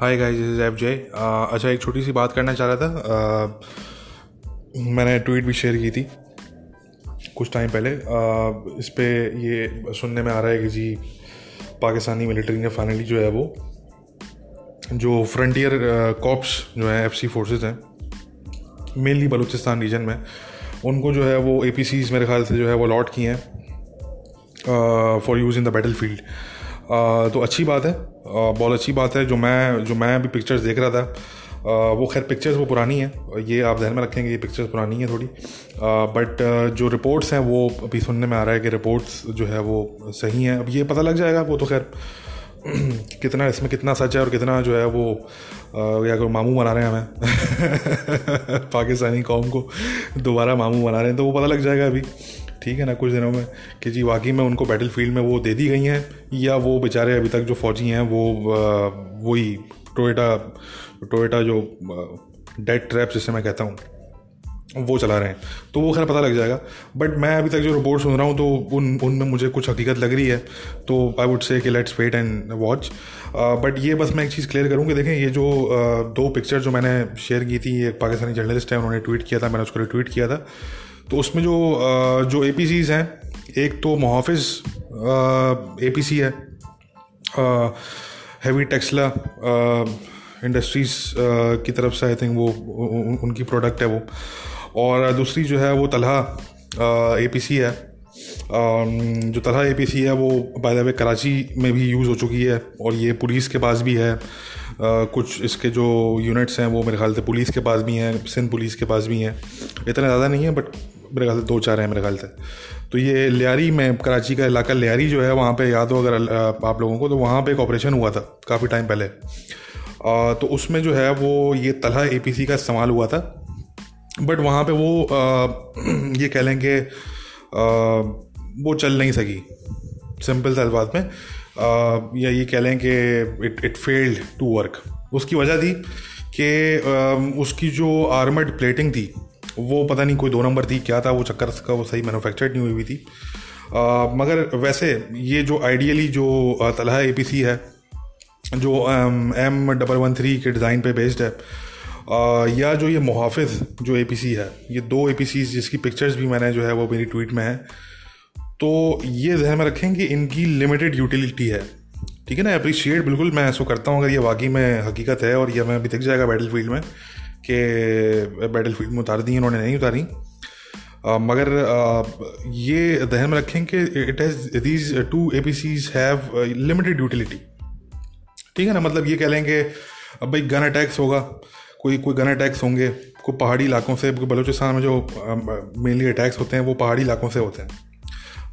Hi guys this is F J अच्छा एक छोटी सी बात करना चाह रहा था। Uh, मैंने ट्वीट भी शेयर की थी कुछ टाइम पहले। Uh, इस पर ये सुनने में आ रहा है कि जी पाकिस्तानी मिलिट्री ने फाइनली जो है वो जो फ्रंटियर कॉप्स uh, जो है एफ़ सी फोर्सेज हैं मेनली बलूचिस्तान रीजन में उनको जो है वो ए पी सीज मेरे ख्याल से जो है वो अलॉट किए हैं for use in the battlefield तो अच्छी बात है। बहुत अच्छी बात है, जो मैं जो मैं अभी पिक्चर्स देख रहा था। वो खैर पिक्चर्स वो पुरानी है, ये आप ध्यान में रखेंगे, ये पिक्चर्स पुरानी है थोड़ी। बट जो रिपोर्ट्स हैं, वो अभी सुनने में आ रहा है कि रिपोर्ट्स जो है वो सही हैं। अब ये पता लग जाएगा, वो तो खैर कितना इसमें कितना सच है और कितना जो है वो या कोई मामू बना रहे हैं हमें, पाकिस्तानी कौम को दोबारा मामू बना रहे हैं तो वो पता लग जाएगा अभी। ठीक है ना कुछ दिनों में कि जी वाकई में उनको बैटल फ़ील्ड में वो दे दी गई हैं या वो बेचारे अभी तक जो फौजी हैं वो वही टोयोटा टोयोटा जो डेड ट्रैप जिसे मैं कहता हूँ वो चला रहे हैं। तो वो खैर पता लग जाएगा। बट मैं अभी तक जो रिपोर्ट सुन रहा हूँ तो उन उनमें मुझे कुछ हकीकत लग रही है। तो आई वुड से कि let's wait and watch but ये बस मैं एक चीज़ क्लियर करूँ कि देखें ये जो uh, दो पिक्चर जो मैंने शेयर की थी एक पाकिस्तानी जर्नलिस्ट है उन्होंने ट्वीट किया था मैंने उसको रिट्वीट किया था। तो उसमें जो जो ए हैं एक तो मुहाफ़ ए है हैवी टेक्सला इंडस्ट्रीज़ की तरफ़ से आई थिंक वो उन, उनकी प्रोडक्ट है वो। और दूसरी जो है वो तलहा ए पी सी है। जो तलहा ए है वो बाय द वे कराची में भी यूज़ हो चुकी है और ये पुलिस के पास भी है। कुछ इसके जो यूनिट्स हैं वो मेरे ख्याल से पुलिस के पास भी हैं सिंध पुलिस के पास भी हैं। इतना ज़्यादा नहीं है बट मेरे ख्याल से दो चार हैं मेरे ख्याल से। तो ये लियारी में कराची का इलाका लियारी जो है वहाँ पे याद हो अगर आप लोगों को तो वहाँ पे एक ऑपरेशन हुआ था काफ़ी टाइम पहले। आ, तो उसमें जो है वो ये तलहा ए का इस्तेमाल हुआ था। बट वहाँ पे वो आ, ये कह लें कि वो चल नहीं सकी। सिंपल सा बात में आ, या ये कह लें कि it it failed to work उसकी वजह थी कि उसकी जो आर्मड प्लेटिंग थी वो पता नहीं कोई दो नंबर थी क्या था वो चक्कर का वो सही मैनुफैक्चर्ड नहीं हुई हुई थी। आ, मगर वैसे ये जो आइडियली जो तलहा ए है जो एम डबल वन थ्री के डिज़ाइन पे बेस्ड है आ, या जो ये मुहाफ़ जो एपीसी है ये दो ए जिसकी पिक्चर्स भी मैंने जो है वो मेरी ट्वीट में है तो ये जहन में रखें कि इनकी लिमिटेड यूटिलिटी है। ठीक है ना? अप्रिशिएट बिल्कुल मैं ऐसा करता हूँ अगर ये वाकई में हकीकत है और ये मैं अभी दिख जाएगा बैटल फ़ील्ड में कि बैटल फ़ील्ड में उतार दी, इन्होंने नहीं उतारी। मगर ये ध्यान में रखें कि it has these two A P Cs have limited utility ठीक है ना? मतलब ये कह लें कि, अब भाई गन अटैक्स होगा, कोई कोई गन अटैक्स होंगे, कोई पहाड़ी इलाकों से बलूचिस्तान में जो मेनली अटैक्स होते हैं, वो पहाड़ी इलाकों से होते हैं।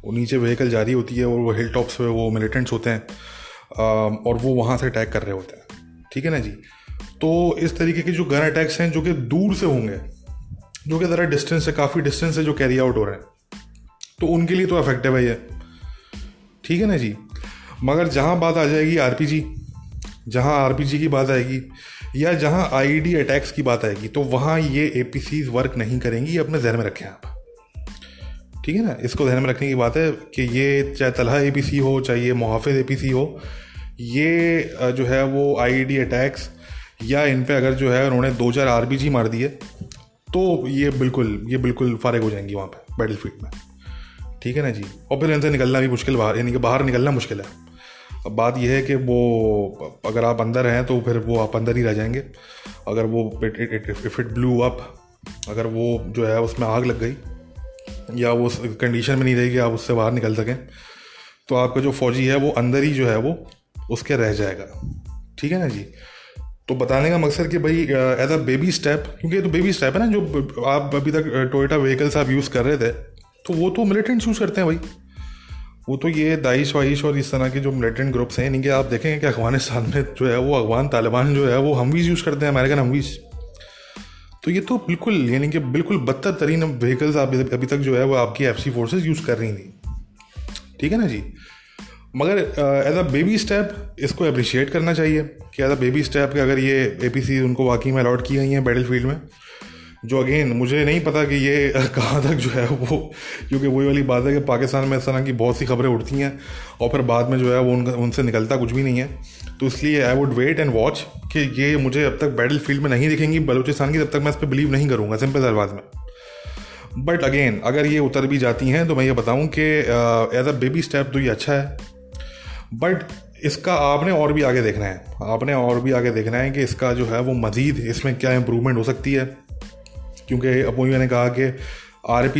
वो नीचे व्हीकल जारी होती है, और वो हिल टॉप्स पे वो मिलिटेंट्स होते हैं और वो वहाँ से अटैक कर रहे होते हैं। ठीक है ना जी? तो इस तरीके के जो गन अटैक्स हैं, जो कि दूर से होंगे, जो कि ज़रा डिस्टेंस से, काफ़ी डिस्टेंस से जो कैरी आउट हो रहे हैं तो उनके लिए तो अफेक्टिव है ये। ठीक है ना जी? मगर जहाँ बात आ जाएगी आरपीजी जहाँ आर पी जी की बात आएगी, या जहाँ आई डी अटैक्स की बात आएगी तो वहाँ ये ए वर्क नहीं करेंगी, ये अपने जहन में रखें आप। ठीक है ना? इसको ध्यान में रखने की बात है कि ये चाहे तलहा ए पी सी हो, चाहे ये मुहाफ़ ए पी सी हो, ये जो है वो आई डी अटैक्स या इन पर अगर जो है उन्होंने दो चार आर मार दिए तो ये बिल्कुल ये बिल्कुल फारग हो जाएँगी वहाँ पर बैटल फ़ील्ड में। ठीक है ना जी? और फिर इनसे निकलना भी मुश्किल, बाहर, यानी कि बाहर निकलना मुश्किल है। अब बात यह है कि वो, अगर आप अंदर हैं तो फिर वो आप अंदर ही रह जाएँगे। अगर वो इफ़ इट ब्लू अप अगर वो जो है उसमें आग लग गई, या वो कंडीशन में नहीं रहेगी आप उससे बाहर निकल सकें तो आपका जो फौजी है, वो अंदर ही जो है वो, उसके रह जाएगा। ठीक है ना जी? तो बताने का मकसद कि भाई एज अ बेबी स्टेप क्योंकि तो बेबी स्टेप है ना, जो आप अभी तक टोयोटा व्हीकल्स आप यूज़ कर रहे थे तो वो तो मिलिटेंट्स यूज़ करते हैं भाई। वो तो ये दाइश वाइश और इस तरह के जो मिलिटेंट ग्रुप्स हैं, इनके आप देखेंगे कि अफ़गानिस्तान में जो है, वो अफगान तालिबान जो है, वो हमवीज़ यूज़ करते हैं अमेरिकन हमवीज़ तो ये तो बिल्कुल, यानी कि बिल्कुल बदतर तरीन व्हीकल्स आप अभी तक जो है, वो आपकी एफ़ सी फोर्सेज यूज़ कर रही थी। ठीक है ना जी? मगर एज अ बेबी स्टेप इसको अप्रिशिएट करना चाहिए कि एज अ बेबी स्टेप कि अगर ये ए पी सी उनको वाकई में अलॉट की गई हैं बैटल फ़ील्ड में, जो अगेन मुझे नहीं पता कि ये कहाँ तक जो है वो, क्योंकि वही वाली बात है कि पाकिस्तान में इस तरह की बहुत सी खबरें उठती हैं और फिर बाद में जो है वो उनका, उनसे निकलता कुछ भी नहीं है। तो इसलिए I would wait and watch कि ये मुझे अब तक बैटल फ़ील्ड में नहीं दिखेंगी, बलूचिस्तान की तब तक मैं इस पर बिलीव नहीं करूँगा सिंपल अल्फाज में। बट अगेन अगर ये उतर भी जाती हैं तो मैं ये बताऊँ कि एज अ बेबी स्टेप तो ये अच्छा है। बट इसका आपने और भी आगे देखना है। आपने और भी आगे देखना है कि इसका जो है वो मज़ीद इसमें क्या इम्प्रूवमेंट हो सकती है। क्योंकि वही मैंने कहा कि आर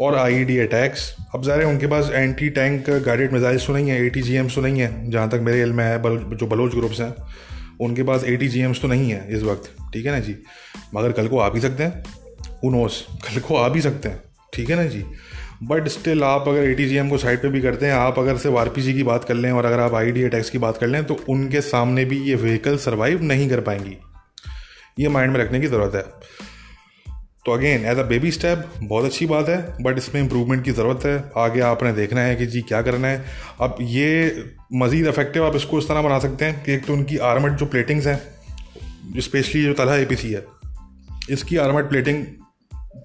और आईईडी अटैक्स अब ज़ाहिर उनके पास एंटी टैंक गाइडेड मिज़ाइल्स तो नहीं है ए टी तो नहीं है जहाँ तक मेरे इल्म है बल, जो बलोच ग्रुप्स हैं उनके पास ए टी तो नहीं है इस वक्त। ठीक है ना जी? मगर कल को आ भी सकते हैं। उनोस कल को आ भी सकते हैं। ठीक है ना जी? बट स्टिल आप अगर ए टी जी एम को साइड पे भी करते हैं, आप अगर सिर्फ़ आर की बात कर लें और अगर आप आई डी अटैक्स की बात कर लें तो उनके सामने भी ये व्हीकल सर्वाइव नहीं कर पाएँगी। ये माइंड में रखने की ज़रूरत है। तो again as a baby step बहुत अच्छी बात है बट इसमें इंप्रूवमेंट की ज़रूरत है। आगे आपने देखना है कि जी क्या करना है। अब ये मज़ीद इफ़ेक्टिव आप इसको इस तरह बना सकते हैं कि एक तो उनकी आर्मड जो प्लेटिंग्स हैं स्पेशली जो तला ए है, इसकी आर्मड प्लेटिंग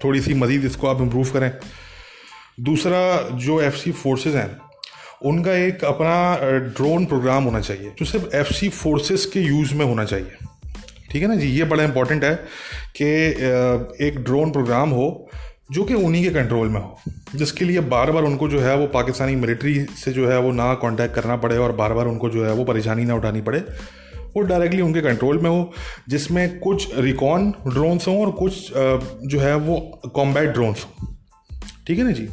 थोड़ी सी मज़ीद इसको आप इम्प्रूव करें। दूसरा जो एफ़ सी फोर्सेज हैं, उनका एक अपना ड्रोन प्रोग्राम होना चाहिए, जो सिर्फ़ एफ़ सी फोर्सेज के यूज़ में होना चाहिए। ठीक है ना जी? ये बड़ा इंपॉर्टेंट है कि एक ड्रोन प्रोग्राम हो, जो कि उन्हीं के कंट्रोल में हो, जिसके लिए बार बार उनको जो है वो पाकिस्तानी मिलिट्री से जो है वो ना कांटेक्ट करना पड़े और बार बार उनको जो है वो परेशानी ना उठानी पड़े। वो डायरेक्टली उनके कंट्रोल में हो, जिसमें कुछ रिकॉन ड्रोन्स हों और कुछ जो है वो कॉम्बैट ड्रोन्स हों। ठीक है ना जी?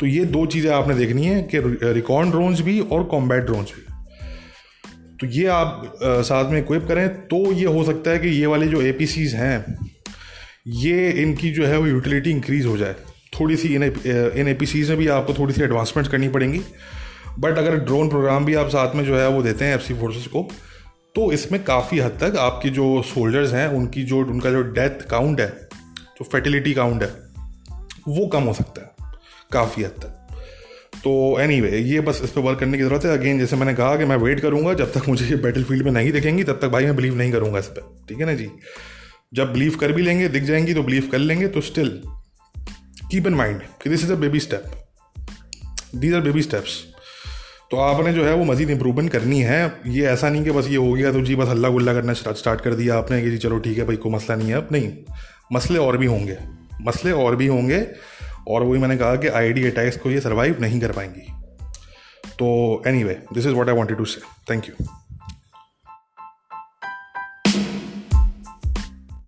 तो ये दो चीज़ें आपने देखनी है कि रिकॉन ड्रोन्स भी और कॉम्बैट ड्रोन्स भी। तो ये आप आ, साथ में इक्विप करें तो ये हो सकता है कि ये वाले जो ए हैं ये इनकी जो है वो यूटिलिटी इंक्रीज़ हो जाए। थोड़ी सी इन इन ए में भी आपको थोड़ी सी एडवांसमेंट्स करनी पड़ेंगी। बट अगर ड्रोन प्रोग्राम भी आप साथ में जो है वो देते हैं एफ़ फोर्सेस को तो इसमें काफ़ी हद तक आपके जो सोल्जर्स हैं उनकी जो उनका जो डेथ काउंट है जो फर्टिलिटी काउंट है वो कम हो सकता है। काफ़ी हद तक। तो एनी anyway, ये बस इस पर वर्क करने की ज़रूरत है। अगेन जैसे मैंने कहा कि मैं वेट करूँगा जब तक मुझे ये बैटल फ़ील्ड में नहीं दिखेंगी तब तक भाई मैं बिलीव नहीं करूँगा इस पर ठीक है ना जी? जब बिलीव कर भी लेंगे दिख जाएँगी तो बिलीव कर लेंगे तो स्टिल कीप इन माइंड कि this is a baby step these are baby steps तो आपने जो है वो मजीद इंप्रूवमेंट करनी है। ये ऐसा नहीं कि बस ये हो गया तो जी बस हल्ला गुल्ला करना स्टार्ट कर दिया आपने कि जी चलो ठीक है भाई कोई मसला नहीं है। अब नहीं मसले और भी होंगे। मसले और भी होंगे। और वही मैंने कहा कि आई डी अटैक्स को ये सर्वाइव नहीं कर पाएँगी। तो anyway this is what I wanted to say thank you